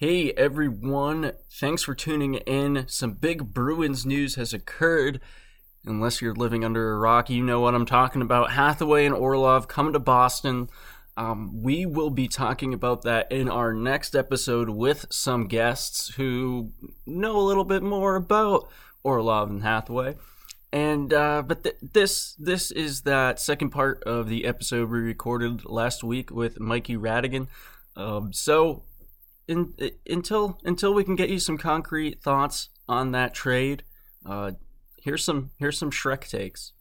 Hey everyone, thanks for tuning in. Some big Bruins news has occurred. Unless you're living under a rock, you know what I'm talking about. Hathaway and Orlov coming to Boston. Um, we will be talking about that in our next episode with some guests who know a little bit more about Orlov and Hathaway. And uh, but th- this this is that second part of the episode we recorded last week with Mikey Radigan. Um, so in, until until we can get you some concrete thoughts on that trade, uh, here's some here's some Shrek takes.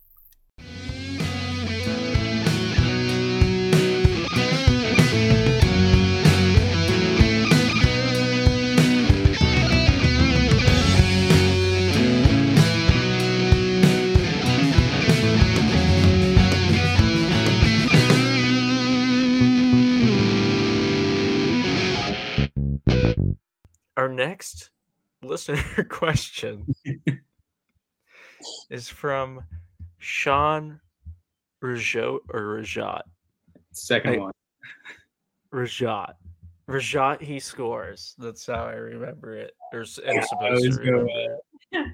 Our next listener question is from Sean Rajot or Rajat. Second I- one. Rajat. Rajat, he scores. That's how I remember it. Or s- am I supposed always to go, remember it.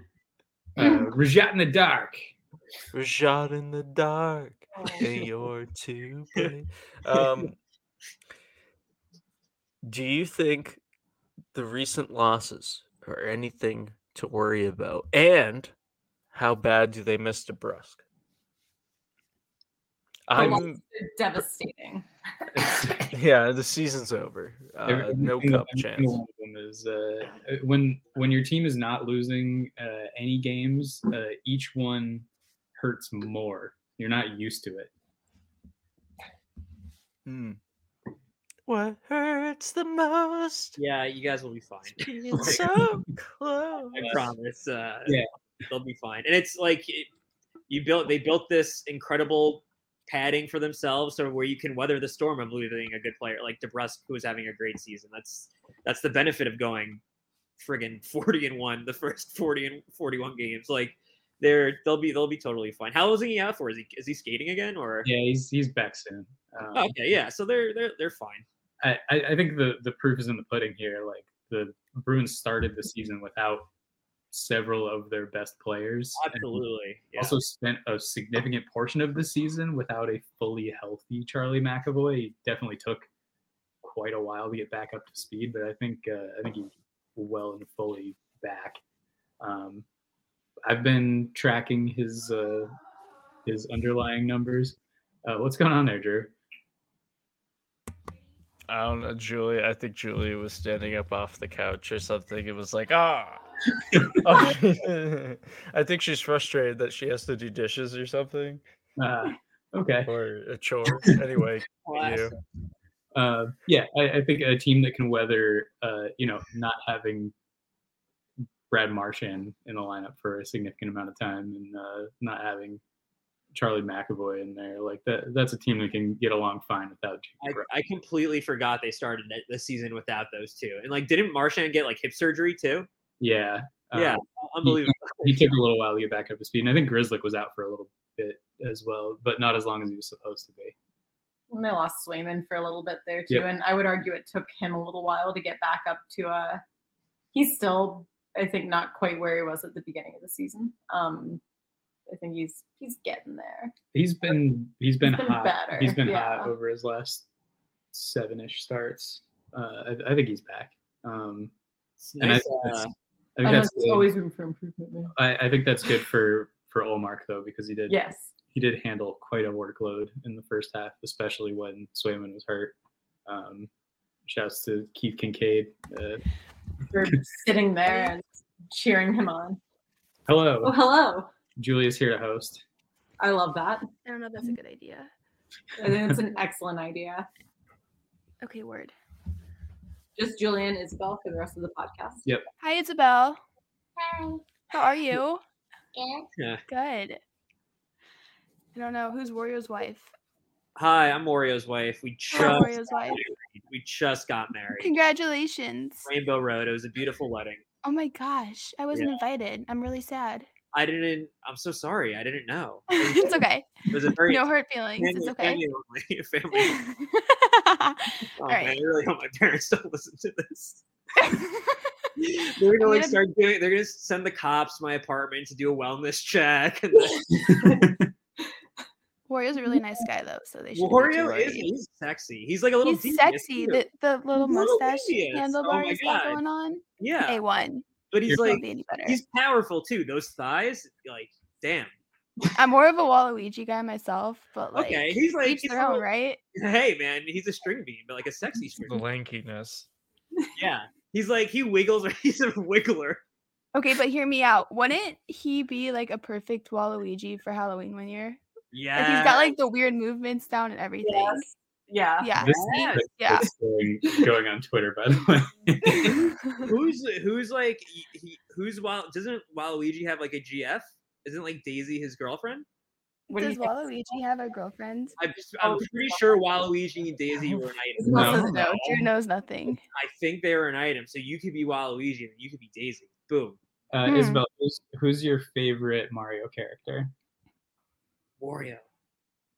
Uh, Rajat in the dark. Rajat in the dark, and you're too blame. Um, do you think the recent losses are anything to worry about? And how bad do they miss DeBrusk? loss I'm devastating. yeah, the season's over. Uh, no cup chance. one of them is uh, when when your team is not losing uh, any games, uh, each one hurts more. You're not used to it. Hmm. What hurts the most? Yeah, you guys will be fine. Being so close. I promise. Uh, Yeah. they'll be fine. And it's like it, you built. They built this incredible padding for themselves, so where you can weather the storm of losing a good player like DeBrusk, who is having a great season. That's that's the benefit of going friggin' forty and one the first forty and forty one games. Like they're they'll be they'll be totally fine. How long is he out for? Is he is he skating again or? Yeah, he's he's back soon. Um, Okay, yeah. So they're they're they're fine. I, I think the the proof is in the pudding here. Like the Bruins started the season without several of their best players. Absolutely. Yeah. Also spent a significant portion of the season without a fully healthy Charlie McAvoy. He definitely took quite a while to get back up to speed, but I think uh, I think he's well and fully back. Um, I've been tracking his uh, his underlying numbers. Uh, what's going on there, Drew? I don't know, Julie. I think Julie was standing up off the couch or something. It was like, ah. I think she's frustrated that she has to do dishes or something, Uh, okay. or a chore. Anyway, you. uh, yeah, I, I think a team that can weather, uh, you know, not having Brad Marchand in the lineup for a significant amount of time and uh, not having Charlie McAvoy in there, like that, that's a team that can get along fine without. I, Jake Brown. I completely forgot they started the- the season without those two. And like, didn't Marchand get like hip surgery too? yeah, uh, yeah, unbelievable. He took a little while to get back up to speed, and I think Grzelcyk was out for a little bit as well, but not as long as he was supposed to be. And they lost Swayman for a little bit there too, Yep. and I would argue it took him a little while to get back up to a. he's still I think not quite where he was at the beginning of the season. Um I think he's he's getting there. He's been he's been, been hot. better, He's been yeah. hot over his last seven ish starts. Uh, I, I think he's back. Um, And I nice, think uh, that's, I I think know that's good. always room for improvement there. I, I think that's good for for Ullmark though because he did Yes. he did handle quite a workload in the first half, especially when Swayman was hurt. Um, shouts to Keith Kinkaid. Uh, For sitting there and cheering him on. hello, Oh, hello. Julia's here to host. I love that. I don't know if that's a good idea. I think it's an excellent idea. Okay, word. Just Julian, Isabel for the rest of the podcast. Yep. Hi, Isabel. Hi. How are you? Good. yeah. Good. I don't know who's Wario's wife. Hi, I'm Wario's wife. We just I'm wife. we just got married. Congratulations. Rainbow Road. It was a beautiful wedding. Oh my gosh, I wasn't invited. I'm really sad. I didn't. I'm so sorry. I didn't know. it's okay. It was a very No hurt feelings. family, It's okay. family only. Family. Oh, All man, I really hope my parents don't listen to this. They're gonna like start doing. They're gonna send the cops to my apartment to do a wellness check. Wario's a really nice guy though, so they should. Wario is he's sexy. He's like a little. He's devious, sexy. too. The the little Little mustache devious. Oh handlebar my he's got going on. yeah, A one. But he's Can't like any better. he's powerful too. Those thighs, like damn. I'm more of a Waluigi guy myself, but like okay, he's like he's their own, little- right? Hey man, he's a string bean, but like a sexy string. The bean. lankiness. Yeah, he's like he wiggles. Or he's a wiggler. Okay, but hear me out. Wouldn't he be like a perfect Waluigi for Halloween one year? Yeah, Like he's got like the weird movements down and everything. Yes. Yeah. Yeah. This see? Yes. Yeah. It's going, going on Twitter, by the way. who's who's like he, he who's Wal doesn't Waluigi have like a GF? Isn't like Daisy his girlfriend? What do Does you think? Waluigi have a girlfriend? I'm just I'm pretty sure Waluigi and Daisy were an item. Isabel No. no. Drew knows nothing. I think they were an item. So you could be Waluigi and you could be Daisy. Boom. Uh, Hmm. Isabel, who's, who's your favorite Mario character? Wario.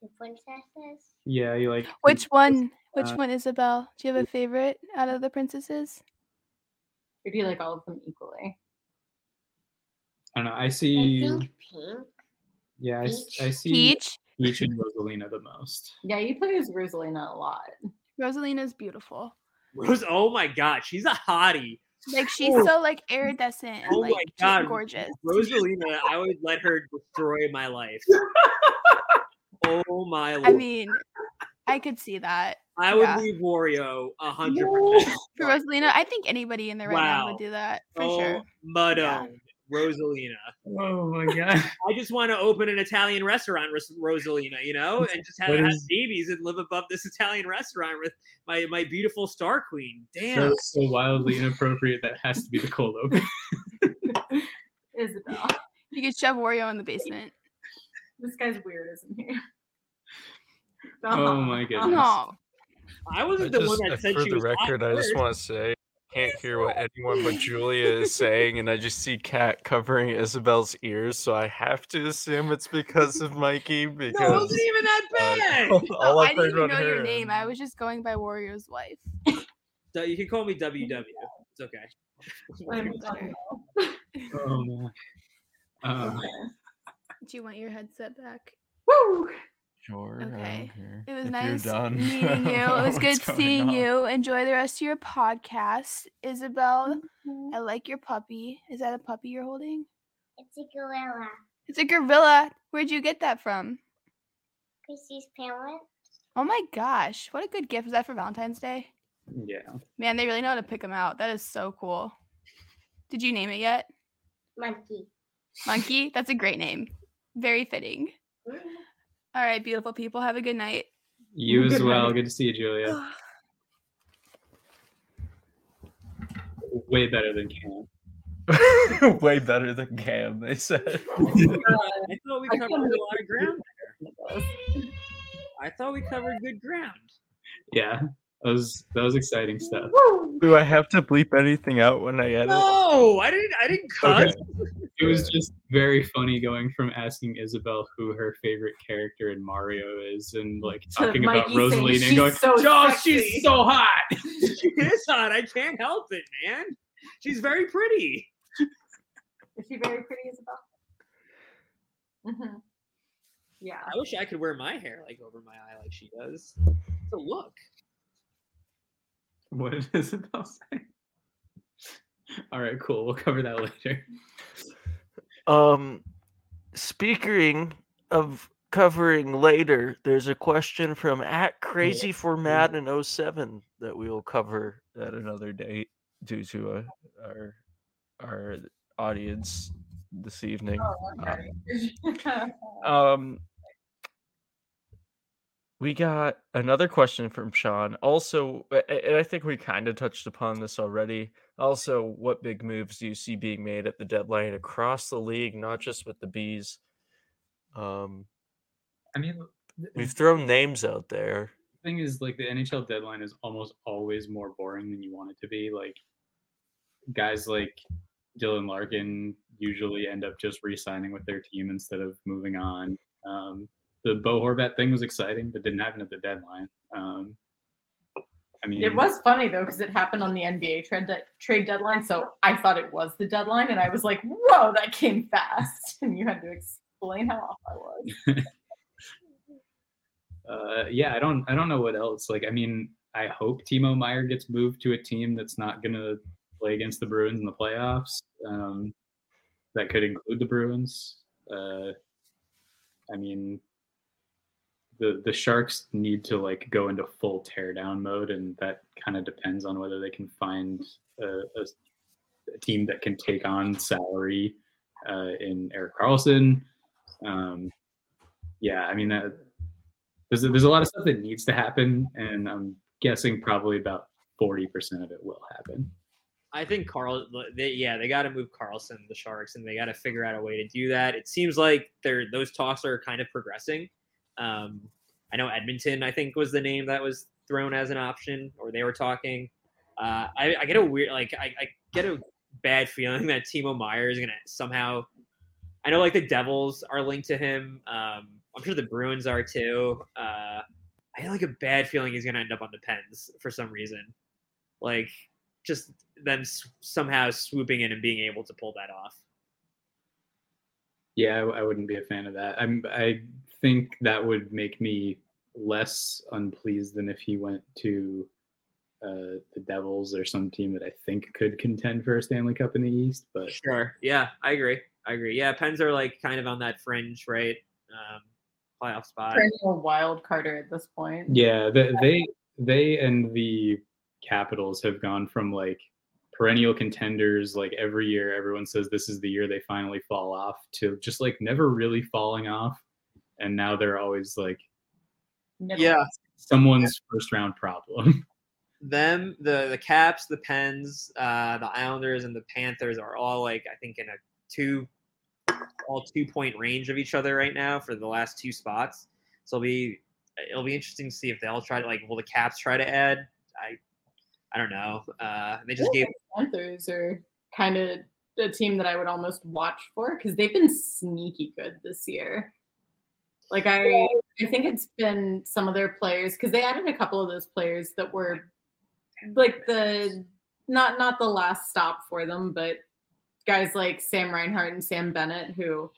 The princesses. Yeah, you like Which one? Which Uh, one, Isabel? Do you have a favorite out of the princesses? Or do you like all of them equally? I don't know. I I see. think pink. Yeah, Peach. I see Peach. Peach and Rosalina the most. Yeah, you play as Rosalina a lot. Rosalina's beautiful. Rose. Oh my god, she's a hottie. Like she's Oh. so like iridescent and Oh my like just God. gorgeous. Rosalina, I would let her destroy my life. Oh my lord. I mean, I could see that. I would yeah. leave Wario a hundred percent. For Rosalina, I think anybody in there right now would do that for Oh, sure. mud Yeah. Rosalina. Oh my god. I just want to open an Italian restaurant, Ros- Rosalina, you know, and just have, have is- babies and live above this Italian restaurant with my my beautiful star queen. So, Damn. so wildly inappropriate that has to be the cold open. Isabel. You could shove Wario in the basement. This guy's weird, isn't he? Oh my goodness. No. I I wasn't the just, one uh, that said for she the was hot record, I just want to say, I can't hear what anyone but Julia is saying, and I just see Kat covering Isabel's ears, so I have to assume it's because of Mikey. Because No, it wasn't even that uh, bad. all I I've didn't even know your her name. I was just going by Wario's wife. So you can call me WW. It's okay. I'm Better. Oh man. Um, Do you want your headset back? Woo! Sure. Okay. It was if nice You're done. meeting you. It was good seeing on? you. Enjoy the rest of your podcast. Isabel, Mm-hmm. I like your puppy. Is that a puppy you're holding? It's a gorilla. It's a gorilla. Where'd you get that from? Chrissy's parents. Oh my gosh. What a good gift. Was that for Valentine's Day? yeah. Man, they really know how to pick them out. That is so cool. Did you name it yet? Monkey. Monkey? That's a great name. Very fitting. All right, beautiful people. Have a good night. You as well. night. Good to see you, Julia. Way better than Cam. Way better than Cam, they said. Oh I thought we covered a lot of ground there. I thought we covered good ground. Yeah. That was that was exciting stuff. Do I have to bleep anything out when I edit? No, I didn't. I didn't cut. Okay. It was just very funny going from asking Isabel who her favorite character in Mario is and like To talking about Mikey saying Rosalina and going, so Oh, sexy." she's so hot. she is hot. I can't help it, man. She's very pretty. Is she very pretty, Isabel? hmm Yeah. I wish I could wear my hair like over my eye like she does. It's a look. What did Isabel say? All right, cool. We'll cover that later. Um, speaking of covering later, there's a question from at Crazy for Mad in 07 that we will cover at another date due to uh, our our audience this evening. Um, we got another question from Sean. Also, and I think we kind of touched upon this already. Also, what big moves do you see being made at the deadline across the league, not just with the bees? Um, I mean, we've thrown names out there. thing is like the NHL deadline is almost always more boring than you want it to be. Like guys like Dylan Larkin usually end up just re-signing with their team instead of moving on. Um, the Bo Horvat thing was exciting, but didn't happen at the deadline. Um, I mean, It was funny though because it happened on the NBA trade de- trade deadline, so I thought it was the deadline, and I was like, "Whoa, that came fast!" And you had to explain how off I was. uh, yeah, I don't, I don't know what else. Like, I mean, I hope Timo Meier gets moved to a team that's not gonna play against the Bruins in the playoffs. Um, that could include the Bruins. Uh, I mean, the the Sharks need to like go into full teardown mode, and that kind of depends on whether they can find a, a, a team that can take on salary uh, in Erik Karlsson. Um, yeah, I mean that there's a, there's a lot of stuff that needs to happen, and I'm guessing probably about forty percent of it will happen. I think Carl, they, yeah, they got to move Karlsson, the Sharks, and they got to figure out a way to do that. It seems like they're those talks are kind of progressing. Um, I know Edmonton, I think, was the name that was thrown as an option, or they were talking. Uh, I, I get a weird, like, I, I get a bad feeling that Timo Meier is gonna somehow. I know, like, the Devils are linked to him. Um, I'm sure the Bruins are too. Uh, I have like a bad feeling he's gonna end up on the Pens for some reason. Like, just them s- somehow swooping in and being able to pull that off. Yeah, I, I wouldn't be a fan of that. I'm I think that would make me less unpleased than if he went to uh, the Devils or some team that I think could contend for a Stanley Cup in the East. But Sure. Yeah, I agree. I agree. Yeah, Pens are like kind of on that fringe, right? Um, playoff spot. Perennial wild carder at this point. yeah, they they, they and the Capitals have gone from like perennial contenders like every year everyone says this is the year they finally fall off to just like never really falling off and now they're always like Never Yeah. someone's first round problem Them, the the Caps, the Pens, uh, the Islanders, and the Panthers are all like I think in a two, all two point range of each other right now for the last two spots. So it'll be it'll be interesting to see if they'll try to like will the Caps try to add. I I don't know. Uh, they just gave the Panthers are kind of a team that I would almost watch for because they've been sneaky good this year. Like I, I think it's been some of their players because they added a couple of those players that were like the not not the last stop for them, but guys like Sam Reinhart and Sam Bennett who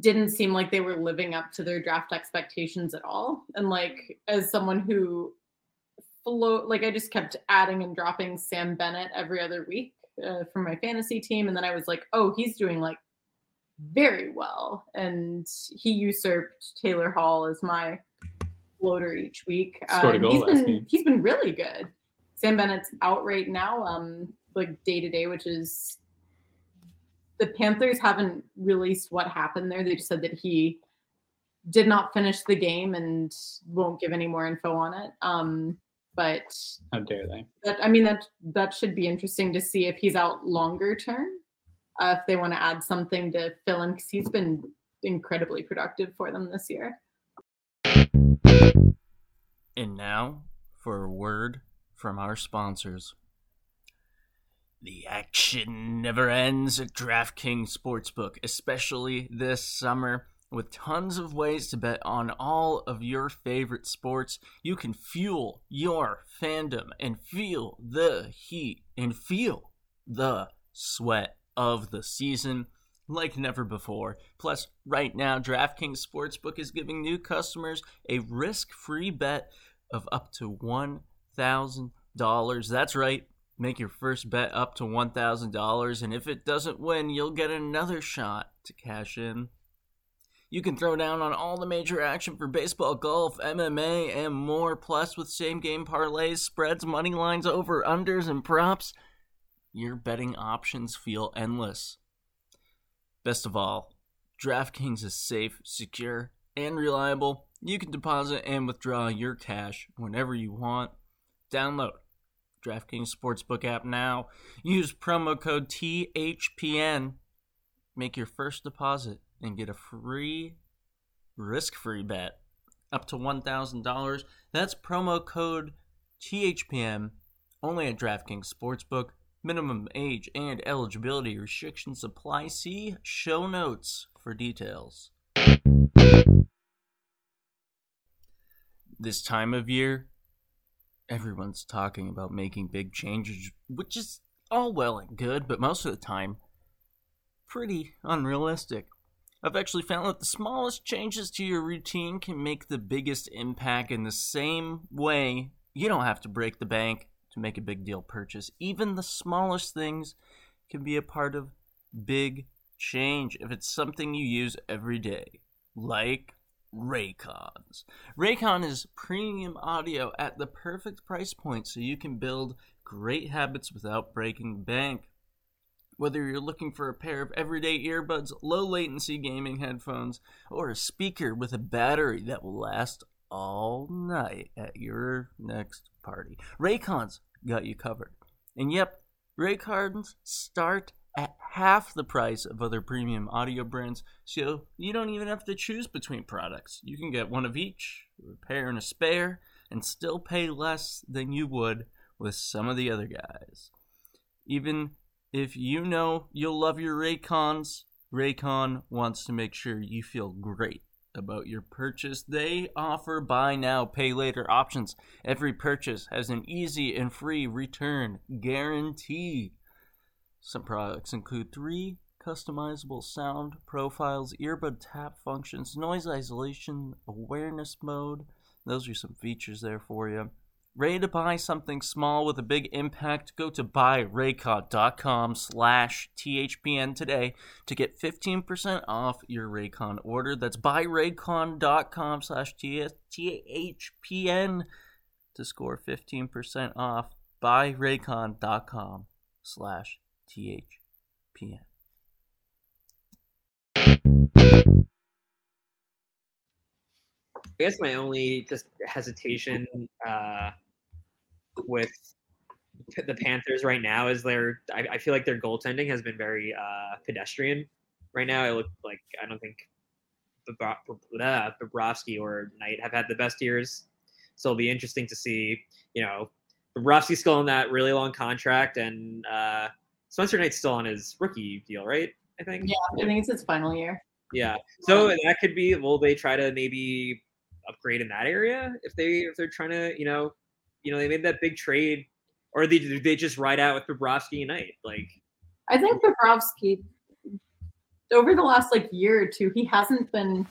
didn't seem like they were living up to their draft expectations at all. And like as someone who float like I just kept adding and dropping Sam Bennett every other week uh, for my fantasy team, and then I was like, oh, he's doing like very well, and he usurped Taylor Hall as my floater each week. Um, he's been he's been really good. Sam Bennett's out right now, um, like day to day, which is the Panthers haven't released what happened there. They just said that he did not finish the game and won't give any more info on it. Um, but how dare they that I mean that that should be interesting to see if he's out longer term. Uh, if they want to add something to fill in, because he's been incredibly productive for them this year. And now for a word from our sponsors. The action never ends at DraftKings Sportsbook, especially this summer. With tons of ways to bet on all of your favorite sports, you can fuel your fandom and feel the heat and feel the sweat of the season like never before. Plus, right now, DraftKings Sportsbook is giving new customers a risk free bet of up to $1,000. That's right, Make your first bet up to $1,000, and if it doesn't win, you'll get another shot to cash in. You can throw down on all the major action for baseball, golf, MMA, and more. Plus, with same game parlays, spreads, money lines, over unders, and props, your betting options feel endless. Best of all, DraftKings is safe, secure, and reliable. You can deposit and withdraw your cash whenever you want. Download DraftKings Sportsbook app now. Use promo code THPN. Make your first deposit and get a free, risk free bet up to $1,000. That's promo code THPN only at DraftKings Sportsbook. Minimum age and eligibility restrictions apply. See show notes for details. This time of year, everyone's talking about making big changes, which is all well and good, but most of the time, pretty unrealistic. I've actually found that the smallest changes to your routine can make the biggest impact in the same way. You don't have to break the bank to make a big deal purchase. Even the smallest things can be a part of big change if it's something you use every day, like Raycons. Raycon is premium audio at the perfect price point so you can build great habits without breaking the bank. Whether you're looking for a pair of everyday earbuds, low latency gaming headphones, or a speaker with a battery that will last all night at your next party, Raycons got you covered. And yep, Raycons start at half the price of other premium audio brands, so you don't even have to choose between products. You can get one of each, a pair and a spare, and still pay less than you would with some of the other guys. Even if you know you'll love your Raycons, Raycon wants to make sure you feel great about your purchase. They offer buy now, pay later options. Every purchase has an easy and free return guarantee. Some products include three customizable sound profiles, earbud tap functions, noise isolation, awareness mode. Those are some features there for you. Ready to buy something small with a big impact? Go to buyraycon.com slash THPN today to get 15% off your Raycon order. That's buyraycon.com slash THPN to score 15% off. Buyraycon.com slash THPN. I guess my only just hesitation uh, with the Panthers right now is their. I, I, feel like their goaltending has been very uh, pedestrian right now. It look like I don't think Bobrovsky or Knight have had the best years, so it'll be interesting to see. You know, Bobrovsky's still on that really long contract, and uh, Spencer Knight's still on his rookie deal, right? I think. Yeah, I think it's his final year. Yeah, so that could be. Will they try to maybe upgrade in that area if they if they're trying to you know you know they made that big trade or they they just ride out with Bobrovsky and Knight like I think Bobrovsky over the last like year or two he hasn't been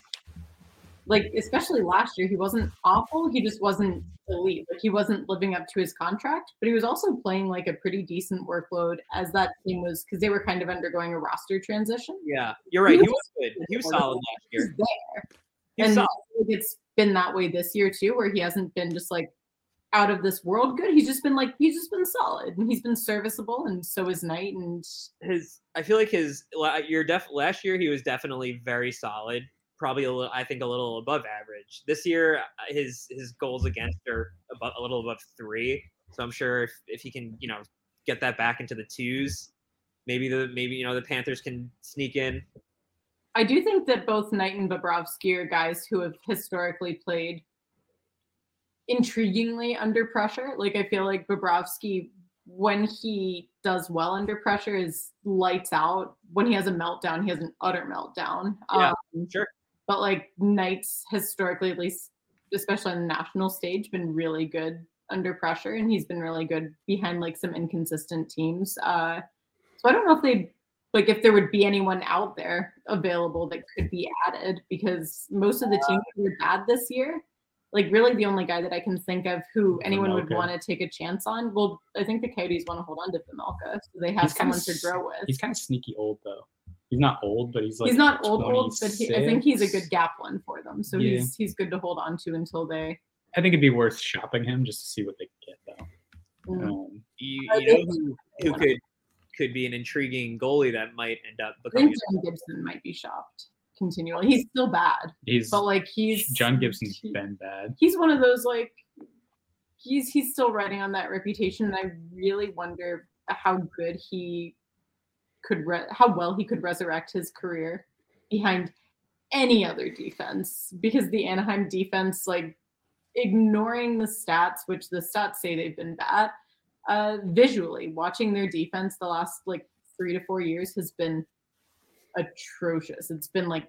like especially last year he wasn't awful he just wasn't elite like he wasn't living up to his contract but he was also playing like a pretty decent workload as that team was because they were kind of undergoing a roster transition. Yeah you're right he was, he was good he was solid last year. there. And solid. it's been that way this year too, where he hasn't been just like out of this world good. He's just been like he's just been solid and he's been serviceable, and so is Knight. And his, I feel like his your def last year he was definitely very solid. Probably a little, I think, a little above average. This year, uh, his his goals against are about a little above three. So I'm sure if if he can, you know, get that back into the twos, maybe the maybe you know the Panthers can sneak in. I do think that both Knight and Bobrovsky are guys who have historically played intriguingly under pressure. Like I feel like Bobrovsky, when he does well under pressure, is lights out. When he has a meltdown, he has an utter meltdown. Yeah, um, sure. But like Knight's historically, at least, especially on the national stage, been really good under pressure, and he's been really good behind like some inconsistent teams. Uh, so I don't know if they like if there would be anyone out there available that could be added because most of the teams were bad this year like really the only guy that I can think of who anyone would want to take a chance on. Well, I think the Coyotes want to hold on to Vejmelka, so they have He's kinda someone to grow with. He's kind of sneaky old though. He's not old, but he's like he's not old old, but he, I think he's a good gap one for them. So Yeah. he's he's good to hold on to until they. I think it'd be worth shopping him just to see what they get though. Mm. Um, You, you know who, who could could be an intriguing goalie that might end up I becoming think John Gibson might be shopped continually. He's still bad, he's but like he's John Gibson's he- been bad. he's one of those like he's he's still riding on that reputation and i really wonder how good he could re- how well he could resurrect his career behind any other defense because the anaheim defense like ignoring the stats which the stats say they've been bad uh visually watching their defense the last like three to four years has been atrocious it's been like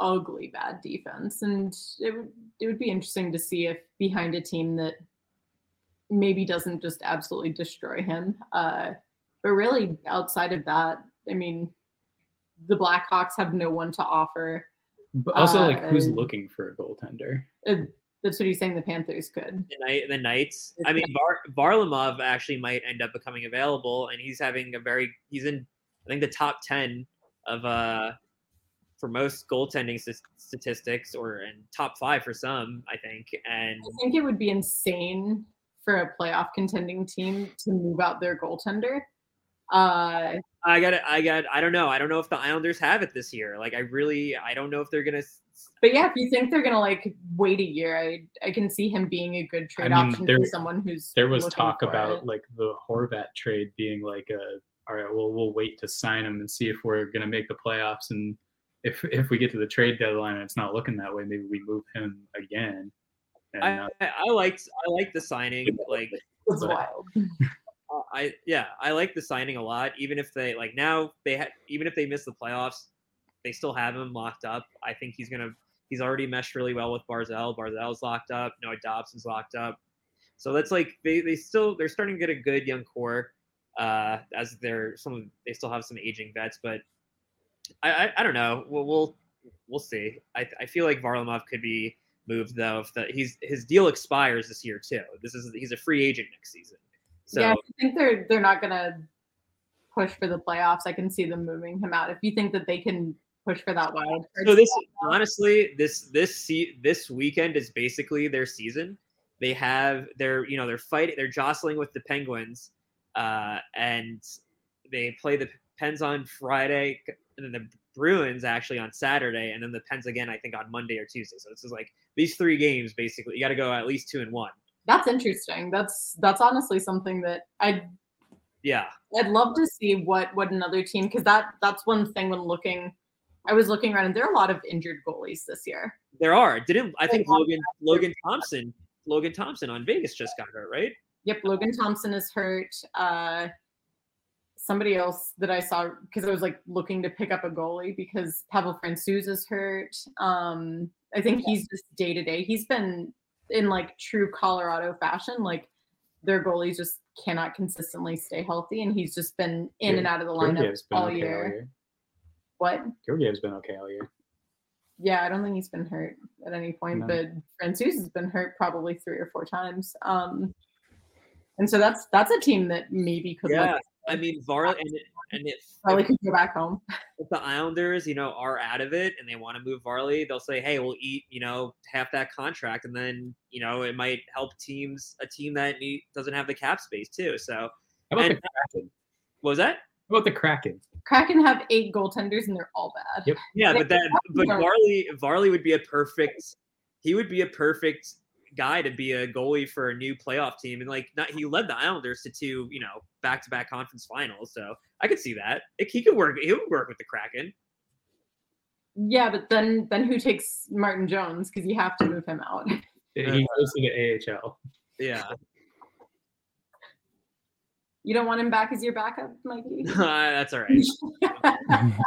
ugly bad defense and it would it would be interesting to see if behind a team that maybe doesn't just absolutely destroy him uh but really outside of that i mean the blackhawks have no one to offer But also, like, who's Uh, looking for a goaltender? Uh, that's what he's saying the panthers could the night the Knights. I mean, Var, Varlamov actually might end up becoming available, and he's having a very he's in I think the top ten of uh for most goaltending st- statistics, or in top five for some, I think. And i think it would be insane for a playoff contending team to move out their goaltender uh I got it. I got. I don't know. I don't know if the Islanders have it this year. Like, I really, I don't know if they're gonna. but yeah if you think they're gonna like wait a year i i can see him being a good trade mean, option there- for someone who's There was talk about it. like the Horvat trade being like a all right, well we'll wait to sign him and see if we're gonna make the playoffs and if if we get to the trade deadline and it's not looking that way, maybe we move him again. And I, uh, I I liked. I liked the signing. Like, it's wild Uh, I yeah, I like the signing a lot. Even if they like now they ha- even if they miss the playoffs, they still have him locked up. I think he's gonna he's already meshed really well with Barzal. Barzal's locked up. Noah Dobson's locked up. So that's like they they still they're starting to get a good young core. Uh, as they're some of they still have some aging vets, but I I, I don't know. We'll, we'll we'll see. I I feel like Varlamov could be moved though if the he's his deal expires this year too. This is he's a free agent next season. So yeah, I think they're they're not gonna push for the playoffs, I can see them moving him out. If you think that they can push for that wild card So this honestly, this this se- this weekend is basically their season. They have they're you know they're fighting they're jostling with the Penguins, uh, and they play the Pens on Friday, and then the Bruins actually on Saturday, and then the Pens again I think on Monday or Tuesday. So this is like these three games basically. You got to go at least two and one. that's interesting. That's that's honestly something that I'd Yeah, I'd love to see what what another team because that that's one thing when looking. I was looking around and there are a lot of injured goalies this year. there are. Didn't I think Logan Logan Thompson Logan Thompson on Vegas just got hurt right? Yep, Logan Thompson is hurt. Uh, somebody else that I saw because I was like looking to pick up a goalie because Pavel Francouz is hurt. Um, I think he's just day to day. He's been in like true Colorado fashion. Like their goalies just cannot consistently stay healthy, and he's just been in and out of the lineup all okay year. all year. What? Georgiev's been okay all year. Yeah, I don't think he's been hurt at any point, No. but Francouz has been hurt probably three or four times. Um, and so that's that's a team that maybe could Yeah, look, I mean Varley and and if probably could go back home. if the Islanders, you know, are out of it and they want to move Varley, they'll say, "Hey, we'll eat, you know, half that contract," and then you know it might help teams, a team that need, doesn't have the cap space too. So, How about And- the Kraken? what was that? How about the Kraken? Kraken have eight goaltenders and they're all bad. Yep. Yeah, They- but that, but Varley, Varley would be a perfect. He would be a perfect guy to be a goalie for a new playoff team, and like, not he led the Islanders to two, you know, back-to-back conference finals. So I could see that. It, he could work. He would work with the Kraken. Yeah, but then then who takes Martin Jones because you have to move him out. He goes to the AHL. Yeah, You don't want him back as your backup, Mikey. that's all right.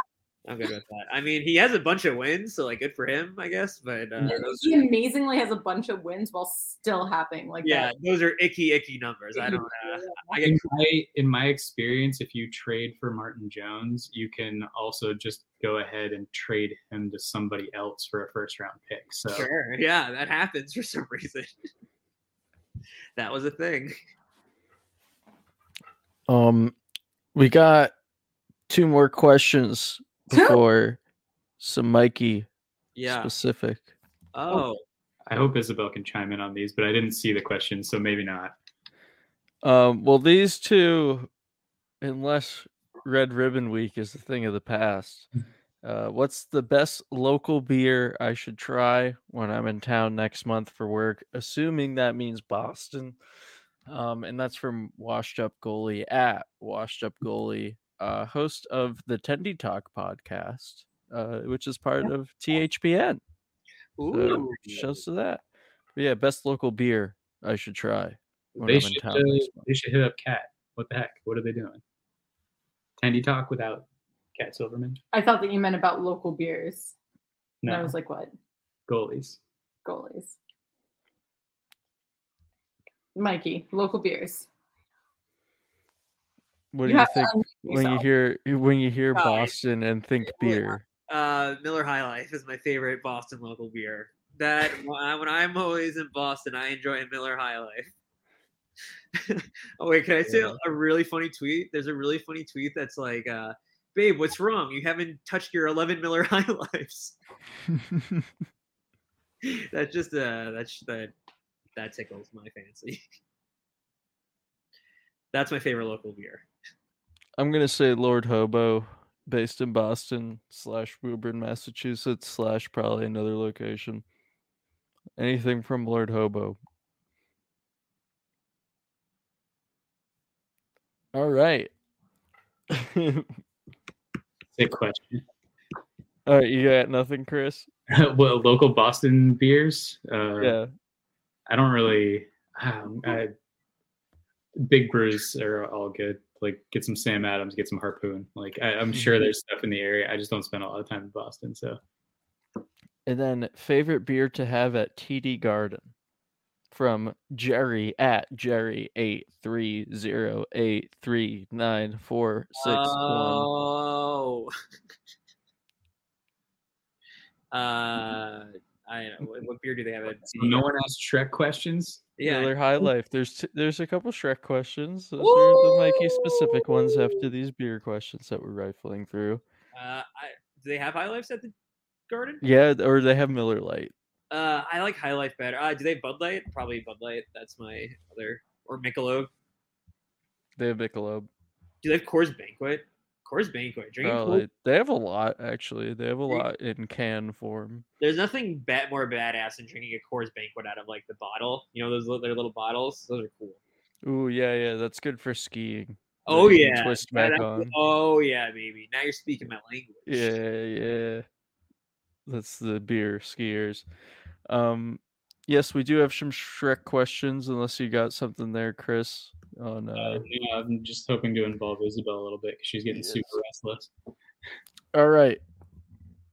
I'm good with that. I mean, he has a bunch of wins, so like good for him, I guess. But uh, those, He amazingly has a bunch of wins while still having like yeah, that. those are icky, icky numbers. I don't. Uh, I get in my in my experience, if you trade for Martin Jones, you can also just go ahead and trade him to somebody else for a first round pick. So sure. Yeah, that happens for some reason. that was a thing. Um, we got two more questions before some Mikey Yeah. specific. Oh, I hope Isabel can chime in on these, but I didn't see the question, so maybe not. Um, well, these two, unless Red Ribbon Week is a thing of the past, uh, what's the best local beer I should try when I'm in town next month for work? Assuming that means Boston. Um, and that's from Washed Up Goalie at Washed Up Goalie, uh, host of the Tendy Talk podcast, uh, which is part of THPN. So Ooh. shouts to that. But yeah, best local beer I should try when They should, uh, they should hit up Cat. What the heck? What are they doing? Tendy Talk without Cat Silverman? I thought that you meant about local beers. And I was like, what? goalies. Goalies. Mikey, local beers. What do You you have think unmute when you hear when you hear Boston and think beer? Uh, Miller High Life is my favorite Boston local beer. That when I'm always in Boston, I enjoy a Miller High Life. oh wait, can I say Yeah. a really funny tweet? There's a really funny tweet that's like, uh, "Babe, what's wrong? You haven't touched your 11 Miller High Lives." that's just uh, that's that that tickles my fancy. that's my favorite local beer. I'm gonna say Lord Hobo, based in Boston slash Woburn, Massachusetts slash probably another location. Anything from Lord Hobo. All right. Sick question. All right, you got nothing, Chris? well, local Boston beers. Uh, Yeah. I don't really. Um, I, big brews are all good. Like get some Sam Adams, get some Harpoon. Like I, I'm sure Mm-hmm. there's stuff in the area. I just don't spend a lot of time in Boston. So And then favorite beer to have at TD Garden from Jerry at Jerry eight three zero eight three nine four six one. Oh. uh, I don't know. What, what beer do they have at no one asked Shrek questions. Yeah. Miller High Life. There's t- there's a couple Shrek questions. Those are the Mikey specific ones after these beer questions that we're rifling through. Uh, I, do they have High Lifes at the Garden? Yeah, or they have Miller Lite. Uh, I like High Life better. Uh, do they have Bud Light? Probably Bud Light. That's my other. Or Michelob. They have Michelob. Do they have Coors Banquet? Coors Banquet. Drinking Oh, Coors- they, they have a lot actually. They have a lot in can form. There's nothing bad, more badass than drinking a Coors Banquet out of like the bottle. You know those little, their little bottles. Those are cool. Ooh, yeah, yeah, that's good for skiing. Oh can yeah. twist back on. Oh yeah, baby. Now you're speaking my language. Yeah, yeah. That's the beer skiers. Um yes, we do have some Shrek questions unless you got something there, Chris. On uh, Uh, yeah, I'm just hoping to involve Isabel a little bit because she's getting Yes. super restless. All right.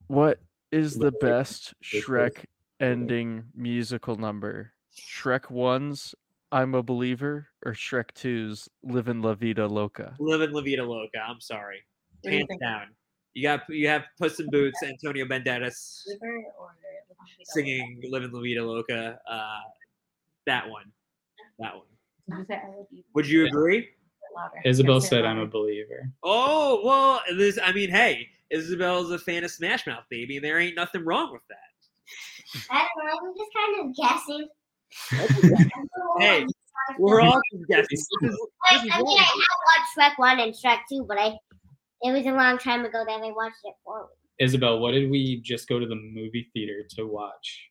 What is the best Shrek ending musical number? Shrek 1's I'm a Believer or Shrek 2's Livin' La Vida Loca? Living La Vida Loca. I'm sorry. What do you Hands down. You got you have Puss in Boots, Antonio Banderas Liver or singing "Living La Vida Loca." Uh, that one. That one. Did you say I love you? Would you agree? Louder. Isabel said I'm a believer. Oh well, this. I mean, hey, Isabel's a fan of Smash Mouth, baby. There ain't nothing wrong with that. I don't know. I'm just kind of guessing. Hey, We're all just guessing. This is, I, this I is mean, I have watched Shrek 1 and Shrek 2, but I it was a long time ago that I watched it for. Isabel, what did we just go to the movie theater to watch?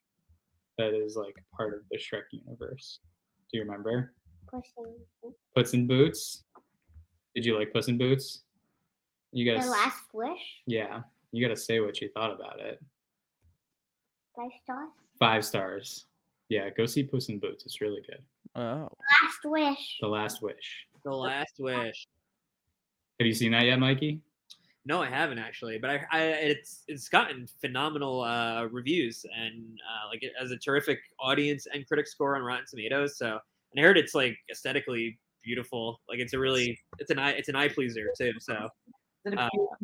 That is like part of the Shrek universe. Do you remember? Pushing Puss in Boots. Did you like Puss in Boots? You guys, the last wish. yeah, you got to say what you thought about it. Five stars. Five stars. Yeah, go see Puss in Boots. It's really good. Oh. The Last wish. The Last Wish. The Last Wish. Have you seen that yet, Mikey? No, I haven't actually, but I, I it's it's gotten phenomenal uh, reviews and uh, like it has a terrific audience and critic score on Rotten Tomatoes. So, and I heard it's like aesthetically beautiful. Like it's a really it's an eye it's an eye pleaser too. So, Is it a Uh, beautiful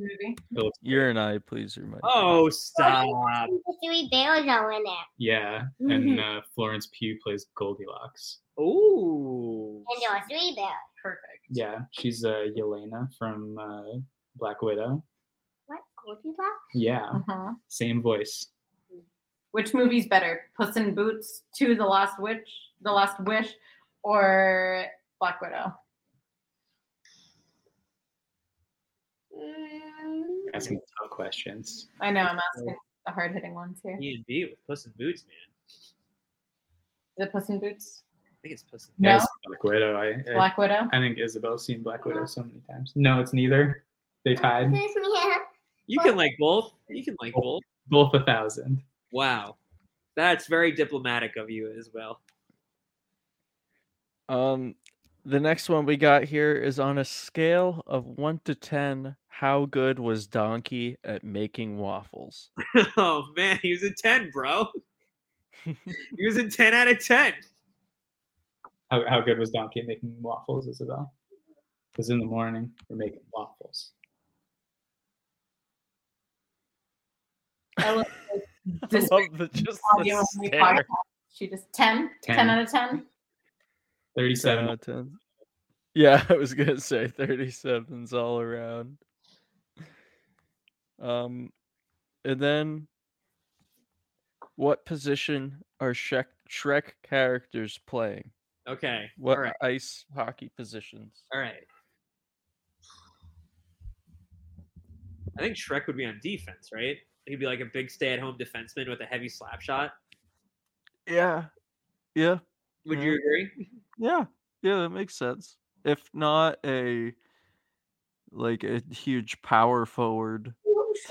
movie? You're an eye pleaser, Mike. oh stop! The three bears are in it. Yeah, and uh, Florence Pugh plays Goldilocks. Ooh, And there are three bears. Perfect. Yeah, she's uh, Yelena from uh, Black Widow. What? Goldilocks? Yeah, Mhm. same voice. Which movie's better, Puss in Boots to The Last Witch, The Last Wish, or Black Widow? Mm. Asking tough questions. I know I'm asking the hard hitting ones here. E and B with Puss in Boots, man. Is it Puss in Boots? I think it's Puss in Boots. No. Yes, Black Widow. I, I, Black Widow. I think Isabel's seen Black Widow so many times. No, it's neither. They tied. You can like both. You can like both. Both a thousand. Wow, that's very diplomatic of you as well. Um, the next one we got here is on a scale of one to ten. How good was Donkey at making waffles? oh man, he was a ten, bro. he was a ten out of ten. How, how good was Donkey at making waffles, Isabel? Because in the morning we're making waffles. I love I love the, just the stare. podcast. She just 10? 10, 10. out of 10? 10 Thirty-seven. out of 10. Yeah, I was gonna say 37s all around. Um, and then what position are Shrek, Shrek characters playing? Okay. What right. ice hockey positions? All right. I think Shrek would be on defense, right? He'd be like a big stay-at-home defenseman with a heavy slap shot. Yeah, yeah, Would Yeah. you agree? Yeah, yeah. That makes sense. If not a like a huge power forward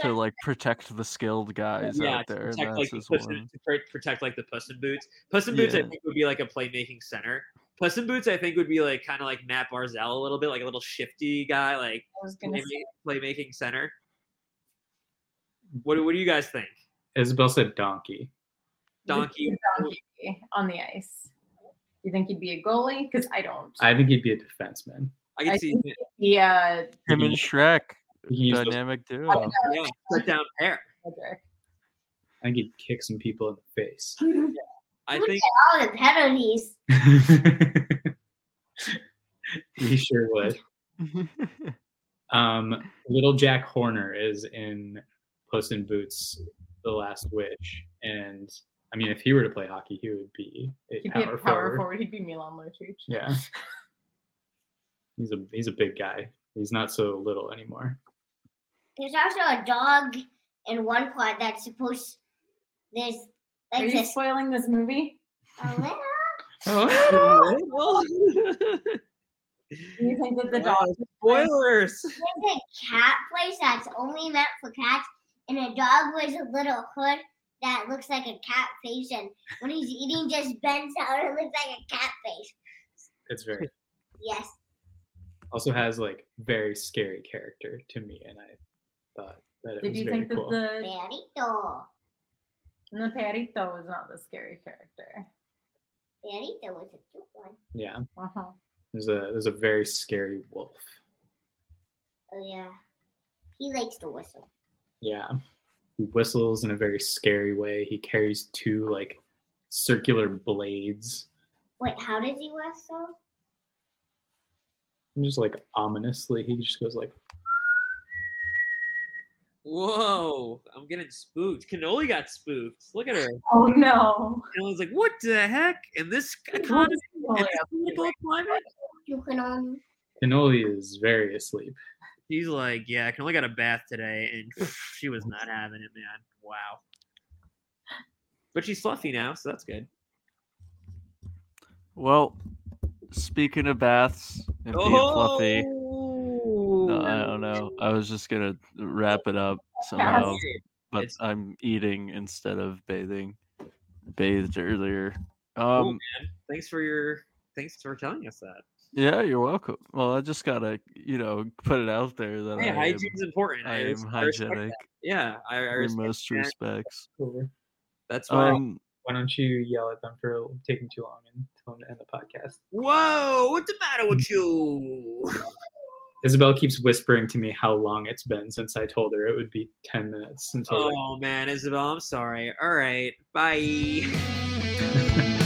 to like protect the skilled guys yeah, out there, protect like the puss in, to protect like the Puss in Boots. Puss in Boots, I think, would be like a playmaking center. Puss in Boots, I think, would be like kind of like Matt Barzal a little bit, like a little shifty guy, like I was going to say. playma- playmaking center. What do, what do you guys think? Isabel said donkey. Donkey. Donkey on the ice. You think he'd be a goalie? Because I don't. I think he'd be a defenseman. I can I see, think- Yeah, Him and Shrek, He's dynamic duo. know, yeah, shut down pair. Cedric. I think he'd kick some people in the face. I Look think all the penalties. he sure would. Um, little Jack Horner is in Puss in Boots: The Last Wish, and I mean, if he were to play hockey, he would be a He'd power, be a power forward. forward. He'd be Milan Lucic. Yeah, he's a he's a big guy. He's not so little anymore. There's also a dog in one part that's supposed. There's Are you this. spoiling this movie? a Oh, Well, Do you think that the wow, dog? spoilers. There's a cat place that's only meant for cats, and a dog wears a little hood that looks like a cat face, and when he's eating, just bends out and looks like a cat face. it's very Yes. also has like very scary character to me, and I thought that it Did was you very think that cool. the Perrito. the Perrito was not the scary character? Perrito was a cute one. Yeah, Uh-huh. there's a there's a very scary wolf. Oh yeah. He likes to whistle. Yeah. He whistles in a very scary way. He carries two like circular blades. Wait, how does he whistle? And just like ominously, he just goes like Whoa, I'm getting spooked. Cannoli got spooked. Look at her. Oh no! Cannoli's like, what the heck? In this economy, in this political climate? You can um, only. Cannoli is very asleep. He's like, yeah, I can only got a bath today, and she was not having it, man. Wow. But she's fluffy now, so that's good. Well, speaking of baths and being fluffy, Oh! no, I don't know. I was just gonna wrap it up somehow, but It's- I'm eating instead of bathing. Bathed earlier. Cool, Um, man. Thanks for your thanks for telling us that. Yeah, you're welcome. Well, I just gotta, you know, put it out there that Hey, I am, important. I res- am hygienic. Yeah, I, I in most that. respects. That's why. Um, Why don't you yell at them for taking too long and tell them to end the podcast? Whoa, what's the matter with you? Isabel keeps whispering to me how long it's been since I told her it would be 10 minutes until Oh man, Isabel, I'm sorry. All right, bye.